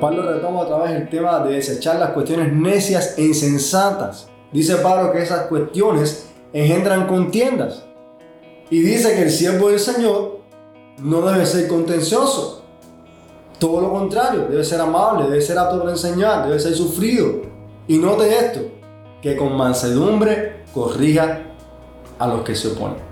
Pablo retoma otra vez el tema de desechar las cuestiones necias e insensatas. Dice Pablo que esas cuestiones engendran contiendas. Y dice que el siervo del Señor no debe ser contencioso. Todo lo contrario, debe ser amable, debe ser apto para enseñar, debe ser sufrido. Y note esto, que con mansedumbre corrija a los que se oponen.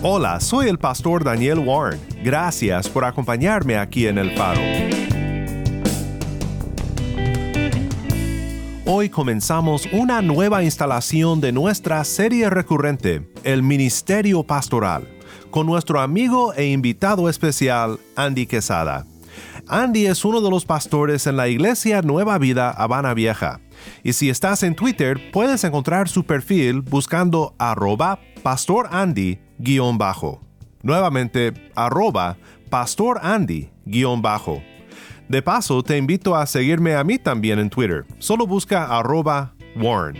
Hola, soy el pastor Daniel Warren. Gracias por acompañarme aquí en El Faro. Hoy comenzamos una nueva instalación de nuestra serie recurrente, El Ministerio Pastoral, con nuestro amigo e invitado especial, Andy Quesada. Andy es uno de los pastores en la iglesia Nueva Vida Habana Vieja. Y si estás en Twitter, puedes encontrar su perfil buscando arroba pastorandy guion bajo. Nuevamente, arroba Pastor Andy guion bajo. De paso, te invito a seguirme a mí también en Twitter. Solo busca arroba Warren.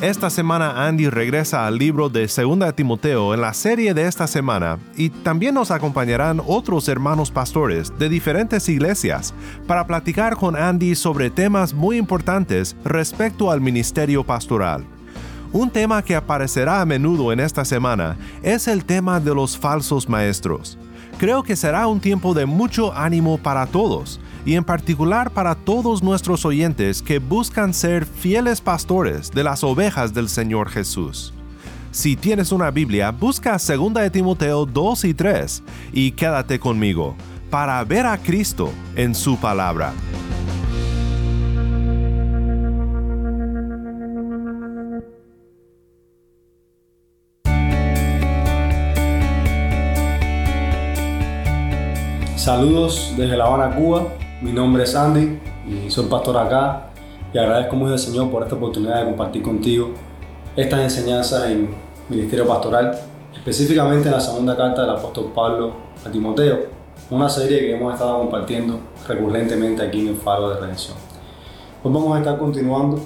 Esta semana Andy regresa al libro de 2 Timoteo en la serie de esta semana y también nos acompañarán otros hermanos pastores de diferentes iglesias para platicar con Andy sobre temas muy importantes respecto al ministerio pastoral. Un tema que aparecerá a menudo en esta semana es el tema de los falsos maestros. Creo que será un tiempo de mucho ánimo para todos, y en particular para todos nuestros oyentes que buscan ser fieles pastores de las ovejas del Señor Jesús. Si tienes una Biblia, busca 2 de Timoteo 2 y 3 y quédate conmigo para ver a Cristo en su palabra. Saludos desde La Habana, Cuba. Mi nombre es Andy y soy pastor acá y agradezco mucho al Señor por esta oportunidad de compartir contigo estas enseñanzas en Ministerio Pastoral, específicamente en la segunda carta del apóstol Pablo a Timoteo, una serie que hemos estado compartiendo recurrentemente aquí en el Faro de Redención. Hoy vamos a estar continuando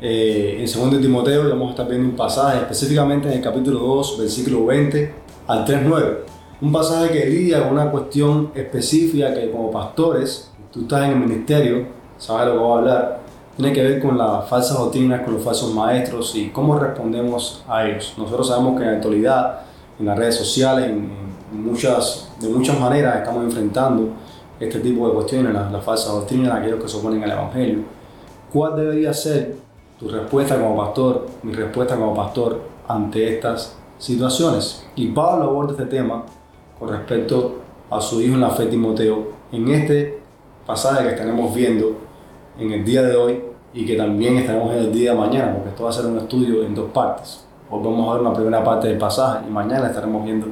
eh, en 2 Timoteo y vamos a estar viendo un pasaje específicamente en el capítulo 2, versículo 20 al 3.9 un pasaje que lidia con una cuestión específica que como pastores, tú estás en el ministerio, sabes lo que voy a hablar, tiene que ver con las falsas doctrinas, con los falsos maestros y cómo respondemos a ellos. Nosotros sabemos que en la actualidad, en las redes sociales, en, muchas, de muchas maneras estamos enfrentando este tipo de cuestiones, las, las falsas doctrinas, aquellos que se oponen al Evangelio. ¿Cuál debería ser tu respuesta como pastor, mi respuesta como pastor ante estas situaciones? Y Pablo aborda este tema con respecto a su hijo en la fe Timoteo en este pasaje que estaremos viendo en el día de hoy y que también estaremos en el día de mañana, porque esto va a ser un estudio en dos partes. Hoy vamos a ver una primera parte del pasaje y mañana estaremos viendo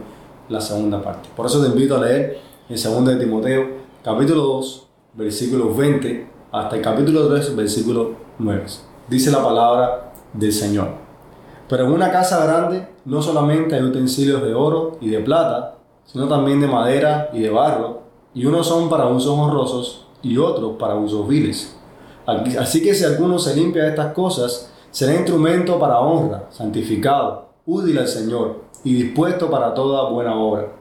la segunda parte. Por eso te invito a leer el segundo de Timoteo, capítulo 2, versículo 20, hasta el capítulo 3, versículo 9. Dice la palabra del Señor. Pero en una casa grande no solamente hay utensilios de oro y de plata, sino también de madera y de barro, y unos son para usos honrosos y otros para usos viles. Así que si alguno se limpia de estas cosas, será instrumento para honra, santificado, útil al Señor y dispuesto para toda buena obra.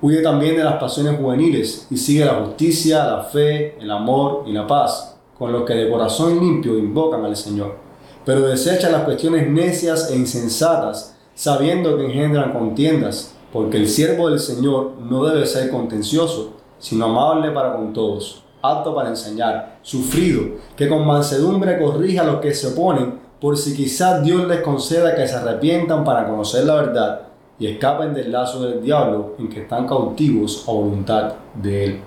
Huye también de las pasiones juveniles y sigue la justicia, la fe, el amor y la paz, con los que de corazón limpio invocan al Señor. Pero desecha las cuestiones necias e insensatas, sabiendo que engendran contiendas porque el siervo del Señor no debe ser contencioso, sino amable para con todos, apto para enseñar, sufrido, que con mansedumbre corrija a los que se oponen, por si quizás Dios les conceda que se arrepientan para conocer la verdad y escapen del lazo del diablo en que están cautivos a voluntad de él.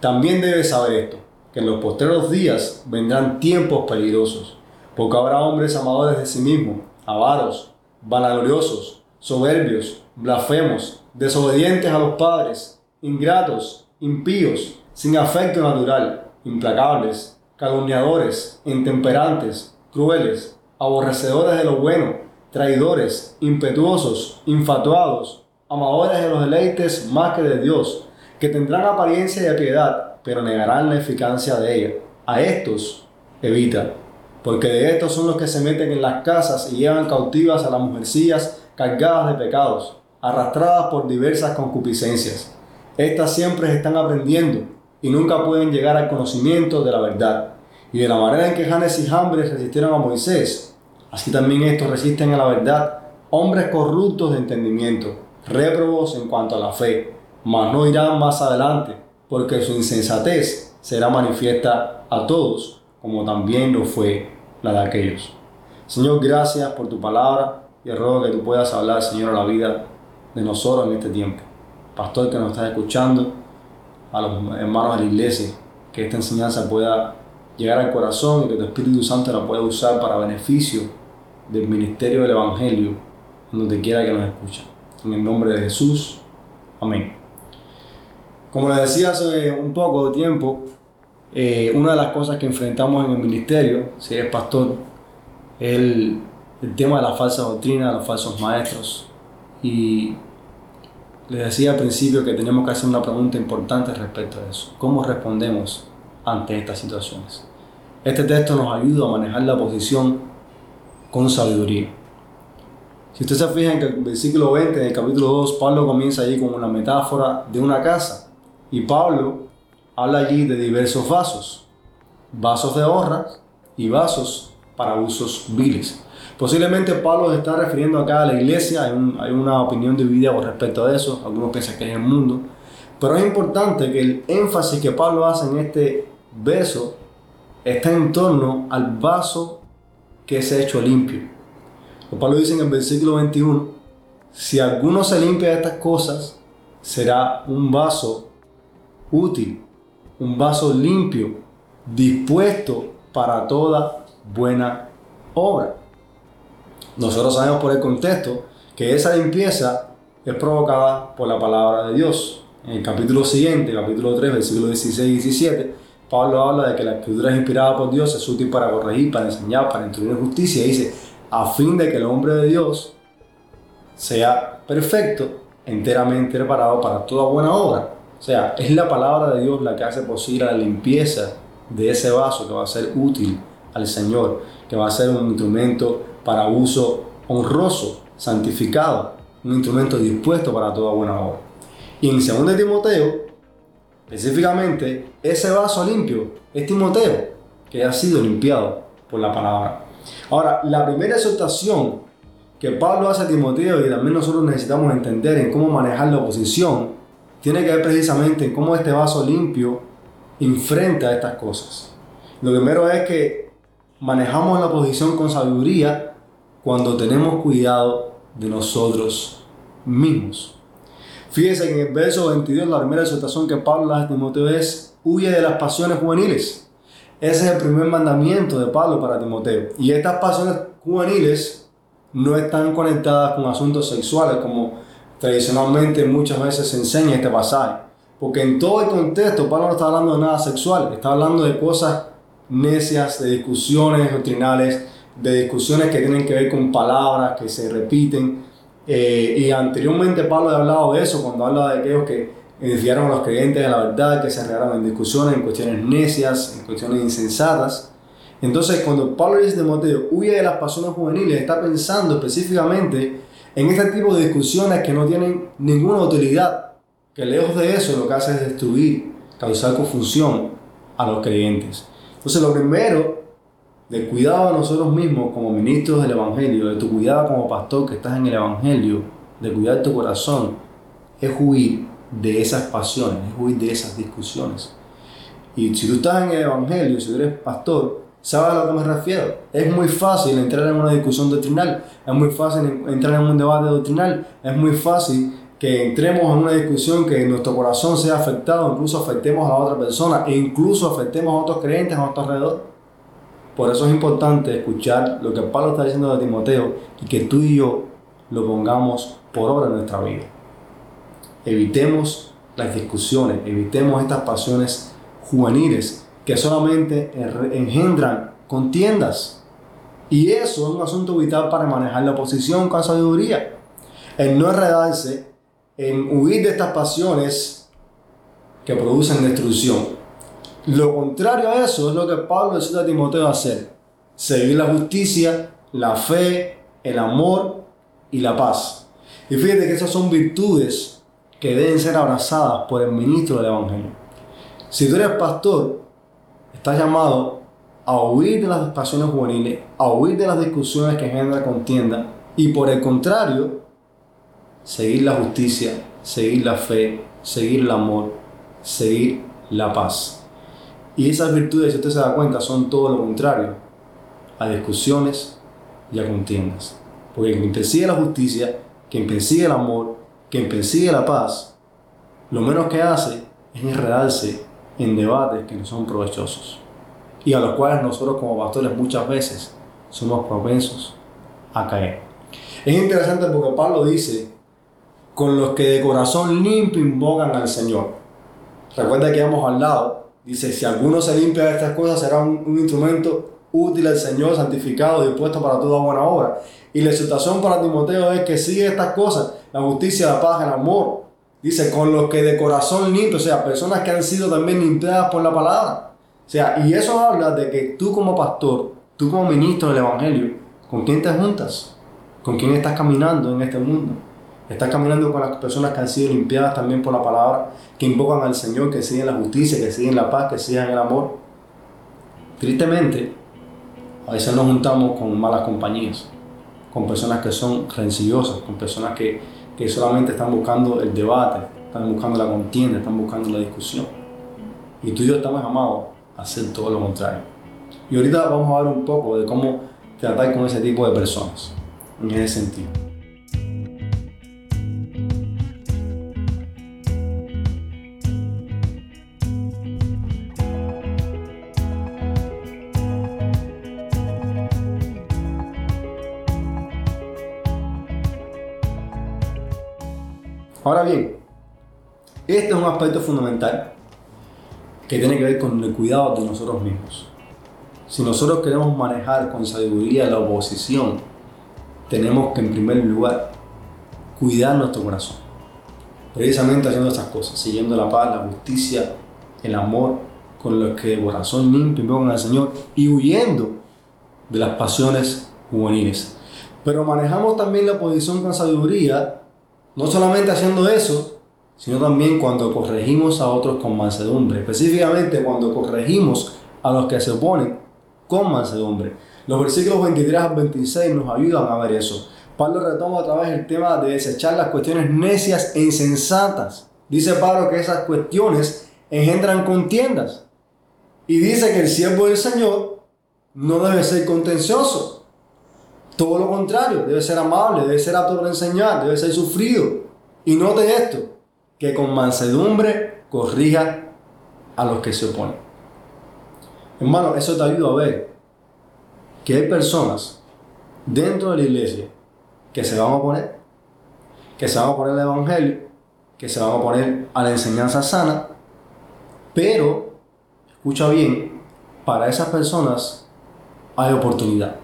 También debes saber esto, que en los postreros días vendrán tiempos peligrosos, porque habrá hombres amadores de sí mismos, avaros, vanagloriosos, soberbios, blasfemos, desobedientes a los padres, ingratos, impíos, sin afecto natural, implacables, calumniadores, intemperantes, crueles, aborrecedores de lo bueno, traidores, impetuosos, infatuados, amadores de los deleites más que de Dios, que tendrán apariencia de piedad, pero negarán la eficacia de ella. A estos evita, porque de estos son los que se meten en las casas y llevan cautivas a las mujercillas cargadas de pecados, arrastradas por diversas concupiscencias. Estas siempre están aprendiendo y nunca pueden llegar al conocimiento de la verdad. Y de la manera en que Janes y Jambres resistieron a Moisés, así también estos resisten a la verdad, hombres corruptos de entendimiento, réprobos en cuanto a la fe, mas no irán más adelante, porque su insensatez será manifiesta a todos, como también lo fue la de aquellos. Señor, gracias por tu palabra y ruego que tú puedas hablar, Señor, a la vida de nosotros en este tiempo. Pastor que nos está escuchando, a los hermanos de la iglesia, que esta enseñanza pueda llegar al corazón y que tu Espíritu Santo la pueda usar para beneficio del ministerio del Evangelio, donde quiera que nos escuchen. En el nombre de Jesús. Amén. Como les decía hace un poco de tiempo, eh, una de las cosas que enfrentamos en el ministerio, si eres pastor, es el, el tema de la falsa doctrina, de los falsos maestros. Y les decía al principio que tenemos que hacer una pregunta importante respecto a eso. ¿Cómo respondemos ante estas situaciones? Este texto nos ayuda a manejar la posición con sabiduría. Si usted se fija en el versículo 20 del capítulo 2, Pablo comienza allí con una metáfora de una casa. Y Pablo habla allí de diversos vasos. Vasos de honra y vasos para usos viles. Posiblemente Pablo se está refiriendo acá a la iglesia, hay, hay, una opinión dividida con respecto a eso, algunos piensan que es el mundo, pero es importante que el énfasis que Pablo hace en este verso está en torno al vaso que se ha hecho limpio. Lo Pablo dice en el versículo 21, si alguno se limpia de estas cosas, será un vaso útil, un vaso limpio, dispuesto para toda buena obra. Nosotros sabemos por el contexto que esa limpieza es provocada por la palabra de Dios. En el capítulo siguiente, capítulo 3, versículos 16 y 17, Pablo habla de que la escritura es inspirada por Dios, es útil para corregir, para enseñar, para instruir en justicia. Y dice, a fin de que el hombre de Dios sea perfecto, enteramente preparado para toda buena obra. O sea, es la palabra de Dios la que hace posible la limpieza de ese vaso que va a ser útil al Señor, que va a ser un instrumento para uso honroso, santificado, un instrumento dispuesto para toda buena obra. Y en 2 Timoteo, específicamente, ese vaso limpio es Timoteo, que ha sido limpiado por la palabra. Ahora, la primera exhortación que Pablo hace a Timoteo y también nosotros necesitamos entender en cómo manejar la oposición, tiene que ver precisamente en cómo este vaso limpio enfrenta estas cosas. Lo primero es que manejamos la oposición con sabiduría cuando tenemos cuidado de nosotros mismos. Fíjense que en el verso 22 la primera exhortación que Pablo a Timoteo es huye de las pasiones juveniles. Ese es el primer mandamiento de Pablo para Timoteo. Y estas pasiones juveniles no están conectadas con asuntos sexuales como tradicionalmente muchas veces se enseña este pasaje. Porque en todo el contexto Pablo no está hablando de nada sexual, está hablando de cosas necias, de discusiones doctrinales, de discusiones que tienen que ver con palabras que se repiten. Eh, y anteriormente Pablo ha hablado de eso cuando habla de aquellos que iniciaron a los creyentes de la verdad, que se regaron en discusiones, en cuestiones necias, en cuestiones insensatas. Entonces, cuando Pablo dice a Timoteo, huye de las pasiones juveniles, está pensando específicamente en este tipo de discusiones que no tienen ninguna utilidad, que lejos de eso lo que hace es destruir, causar confusión a los creyentes. Entonces, lo primero de cuidado a nosotros mismos como ministros del Evangelio, de tu cuidado como pastor que estás en el Evangelio, de cuidar tu corazón, es huir de esas pasiones, es huir de esas discusiones. Y si tú estás en el Evangelio, si eres pastor, ¿Sabes a lo que me refiero? Es muy fácil entrar en una discusión doctrinal, es muy fácil entrar en un debate doctrinal, es muy fácil que entremos en una discusión que nuestro corazón sea afectado, incluso afectemos a otra persona e incluso afectemos a otros creyentes a nuestro alrededor. Por eso es importante escuchar lo que Pablo está diciendo de Timoteo y que tú y yo lo pongamos por obra en nuestra vida. Evitemos las discusiones, evitemos estas pasiones juveniles que solamente engendran contiendas. Y eso es un asunto vital para manejar la oposición con sabiduría. El no enredarse en huir de estas pasiones que producen destrucción. Lo contrario a eso es lo que Pablo decía a Timoteo hacer. Seguir la justicia, la fe, el amor y la paz. Y fíjate que esas son virtudes que deben ser abrazadas por el ministro del Evangelio. Si tú eres pastor, Estás llamado a huir de las pasiones juveniles, a huir de las discusiones que generan contienda y por el contrario, seguir la justicia, seguir la fe, seguir el amor, seguir la paz. Y esas virtudes, si usted se da cuenta, son todo lo contrario a discusiones y a contiendas. Porque quien persigue la justicia, quien persigue el amor, quien persigue la paz, lo menos que hace es enredarse en debates que no son provechosos y a los cuales nosotros como pastores muchas veces somos propensos a caer. Es interesante porque Pablo dice, con los que de corazón limpio invocan al Señor. Recuerda que hemos hablado, dice, si alguno se limpia de estas cosas será un, instrumento útil al Señor, santificado dispuesto para toda buena obra. Y la exhortación para Timoteo es que sigue estas cosas, la justicia, la paz, el amor, Dice, con los que de corazón limpio, o sea, personas que han sido también limpiadas por la palabra. O sea, y eso habla de que tú como pastor, tú como ministro del Evangelio, ¿con quién te juntas? ¿Con quién estás caminando en este mundo? Estás caminando con las personas que han sido limpiadas también por la palabra, que invocan al Señor, que siguen la justicia, que siguen la paz, que siguen el amor. Tristemente, a veces nos juntamos con malas compañías, con personas que son rencillosas, con personas que que solamente están buscando el debate, están buscando la contienda, están buscando la discusión. Y tú y yo estamos llamados a hacer todo lo contrario. Y ahorita vamos a ver un poco de cómo tratar con ese tipo de personas, en ese sentido. Ahora bien, este es un aspecto fundamental que tiene que ver con el cuidado de nosotros mismos. Si nosotros queremos manejar con sabiduría la oposición, tenemos que en primer lugar cuidar nuestro corazón. Precisamente haciendo estas cosas, siguiendo la paz, la justicia, el amor, con los que de corazón limpio con al Señor y huyendo de las pasiones juveniles. Pero manejamos también la oposición con sabiduría no solamente haciendo eso, sino también cuando corregimos a otros con mansedumbre, específicamente cuando corregimos a los que se oponen con mansedumbre. Los versículos 23 al 26 nos ayudan a ver eso. Pablo retoma otra vez el tema de desechar las cuestiones necias e insensatas. Dice Pablo que esas cuestiones engendran contiendas. Y dice que el siervo del Señor no debe ser contencioso, todo lo contrario, debe ser amable, debe ser apto para enseñar, debe ser sufrido. Y note esto, que con mansedumbre corrija a los que se oponen. Hermano, eso te ayuda a ver que hay personas dentro de la iglesia que se van a oponer, que se van a oponer al evangelio, que se van a oponer a la enseñanza sana, pero, escucha bien, para esas personas hay oportunidad.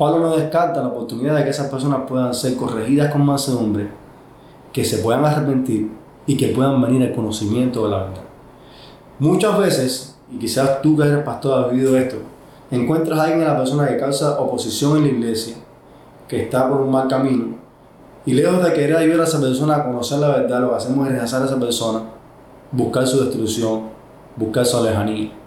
Pablo no descarta la oportunidad de que esas personas puedan ser corregidas con mansedumbre, que se puedan arrepentir y que puedan venir al conocimiento de la verdad. Muchas veces, y quizás tú que eres pastor has vivido esto, encuentras a alguien en la persona que causa oposición en la iglesia, que está por un mal camino, y lejos de querer ayudar a esa persona a conocer la verdad, lo que hacemos es rechazar a esa persona, buscar su destrucción, buscar su lejanía.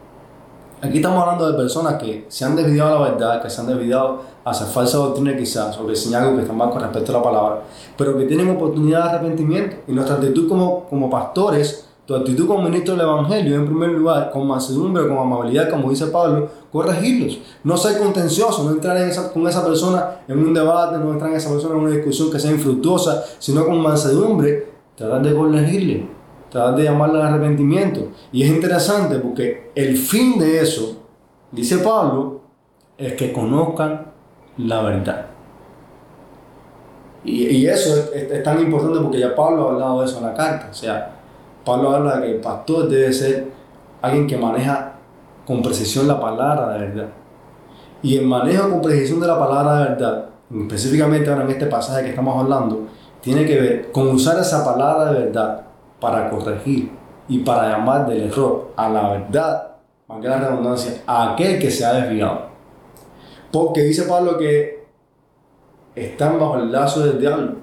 Aquí estamos hablando de personas que se han desviado a la verdad, que se han desviado hacia falsa doctrina quizás, o que enseñan algo que está mal con respecto a la palabra, pero que tienen oportunidad de arrepentimiento. Y nuestra actitud como, como pastores tu actitud como ministro del Evangelio, en primer lugar, con mansedumbre, con amabilidad, como dice Pablo, corregirlos. No ser contencioso, no entrar en esa, con esa persona en un debate, no entrar en esa persona en una discusión que sea infructuosa, sino con mansedumbre, tratar de corregirle, tratar de llamarle al arrepentimiento. Y es interesante porque el fin de eso, dice Pablo, es que conozcan la verdad. Y, y eso es, es, tan importante porque ya Pablo ha hablado de eso en la carta. O sea, Pablo habla de que el pastor debe ser alguien que maneja con precisión la palabra de verdad. Y el manejo con precisión de la palabra de verdad, específicamente ahora en este pasaje que estamos hablando, tiene que ver con usar esa palabra de verdad para corregir y para llamar del error a la verdad, aunque la redundancia, a aquel que se ha desviado. Porque dice Pablo que están bajo el lazo del diablo,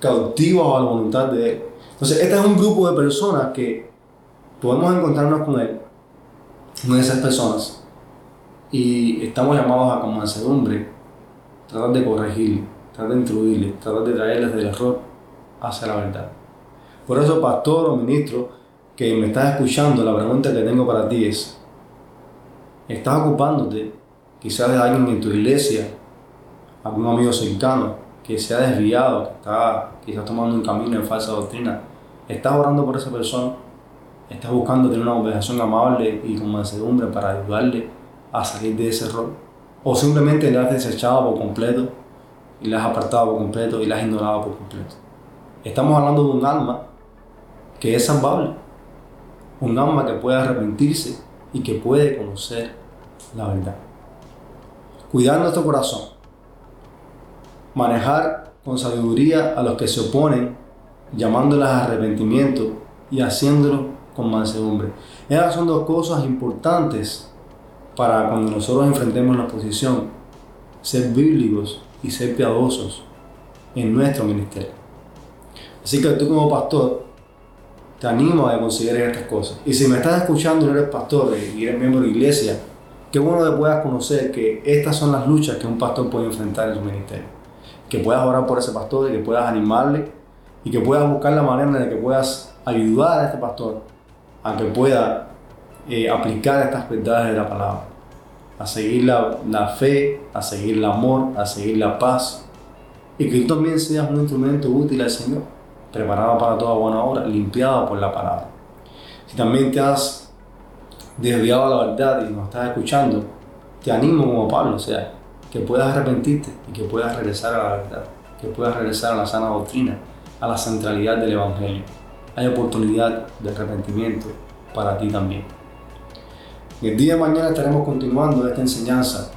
cautivos a la voluntad de él. Entonces, este es un grupo de personas que podemos encontrarnos con él, de esas personas, y estamos llamados a con mansedumbre tratar de corregirle, tratar de instruirle, tratar de traerles del error hacia la verdad. Por eso, pastor o ministro que me estás escuchando, la pregunta que tengo para ti es, ¿estás ocupándote quizás de alguien en tu iglesia, algún amigo cercano que se ha desviado, que está quizás tomando un camino en falsa doctrina? ¿Estás orando por esa persona? ¿Estás buscando tener una conversación amable y con mansedumbre para ayudarle a salir de ese error? ¿O simplemente le has desechado por completo y le has apartado por completo y le has ignorado por completo? Estamos hablando de un alma que es salvable, un alma que puede arrepentirse y que puede conocer la verdad. Cuidar nuestro corazón, manejar con sabiduría a los que se oponen, llamándolas a arrepentimiento y haciéndolo con mansedumbre. Esas son dos cosas importantes para cuando nosotros enfrentemos la posición, ser bíblicos y ser piadosos en nuestro ministerio. Así que tú como pastor, te animo a considerar estas cosas. Y si me estás escuchando y no eres pastor y eres miembro de iglesia, qué bueno que puedas conocer que estas son las luchas que un pastor puede enfrentar en su ministerio. Que puedas orar por ese pastor y que puedas animarle y que puedas buscar la manera la que puedas ayudar a este pastor a que pueda eh, aplicar estas verdades de la palabra, a seguir la, la, fe, a seguir el amor, a seguir la paz y que tú también seas un instrumento útil al Señor, preparado para toda buena obra, limpiado por la palabra. Si también te has desviado a la verdad y nos estás escuchando, te animo como Pablo, o sea, que puedas arrepentirte y que puedas regresar a la verdad, que puedas regresar a la sana doctrina, a la centralidad del Evangelio hay oportunidad de arrepentimiento para ti también. el día de mañana estaremos continuando esta enseñanza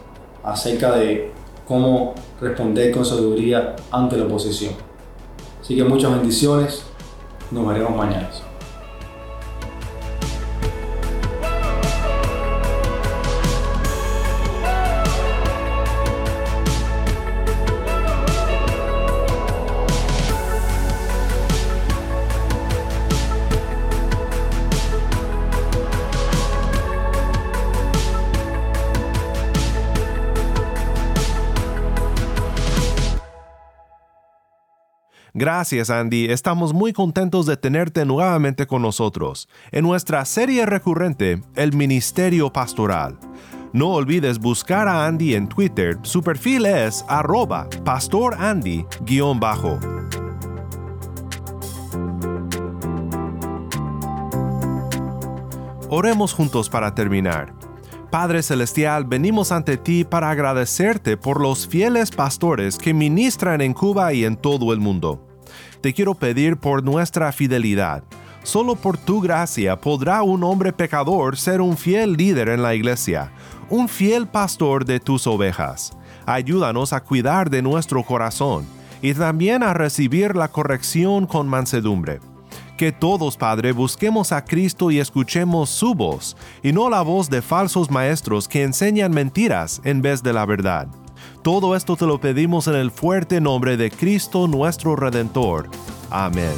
acerca de cómo responder con sabiduría ante la oposición. Así que muchas bendiciones, nos veremos mañana. Gracias Andy, estamos muy contentos de tenerte nuevamente con nosotros en nuestra serie recurrente El Ministerio Pastoral. No olvides buscar a Andy en Twitter, su perfil es arroba pastorandy-bajo. Oremos juntos para terminar. Padre Celestial, venimos ante ti para agradecerte por los fieles pastores que ministran en Cuba y en todo el mundo te quiero pedir por nuestra fidelidad. Solo por tu gracia podrá un hombre pecador ser un fiel líder en la iglesia, un fiel pastor de tus ovejas. Ayúdanos a cuidar de nuestro corazón y también a recibir la corrección con mansedumbre. Que todos, Padre, busquemos a Cristo y escuchemos su voz, y no la voz de falsos maestros que enseñan mentiras en vez de la verdad. Todo esto te lo pedimos en el fuerte nombre de Cristo nuestro Redentor. Amén.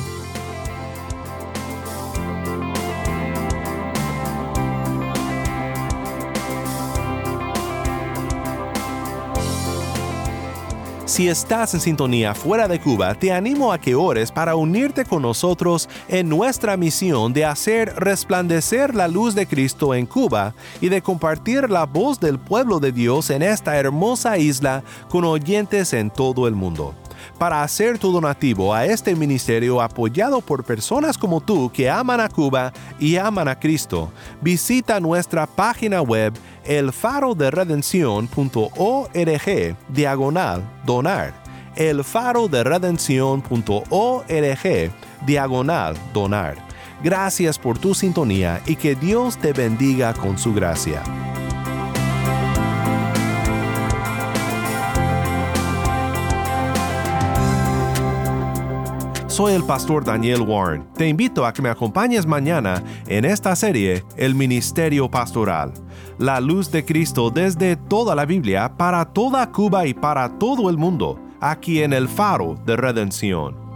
Si estás en sintonía fuera de Cuba, te animo a que ores para unirte con nosotros en nuestra misión de hacer resplandecer la luz de Cristo en Cuba y de compartir la voz del pueblo de Dios en esta hermosa isla con oyentes en todo el mundo. Para hacer tu donativo a este ministerio apoyado por personas como tú que aman a Cuba y aman a Cristo, visita nuestra página web elfaroderedención.org diagonal donar. elfaroderedención.org diagonal donar. Gracias por tu sintonía y que Dios te bendiga con su gracia. Soy el pastor Daniel Warren. Te invito a que me acompañes mañana en esta serie El Ministerio Pastoral. La luz de Cristo desde toda la Biblia para toda Cuba y para todo el mundo, aquí en el faro de redención.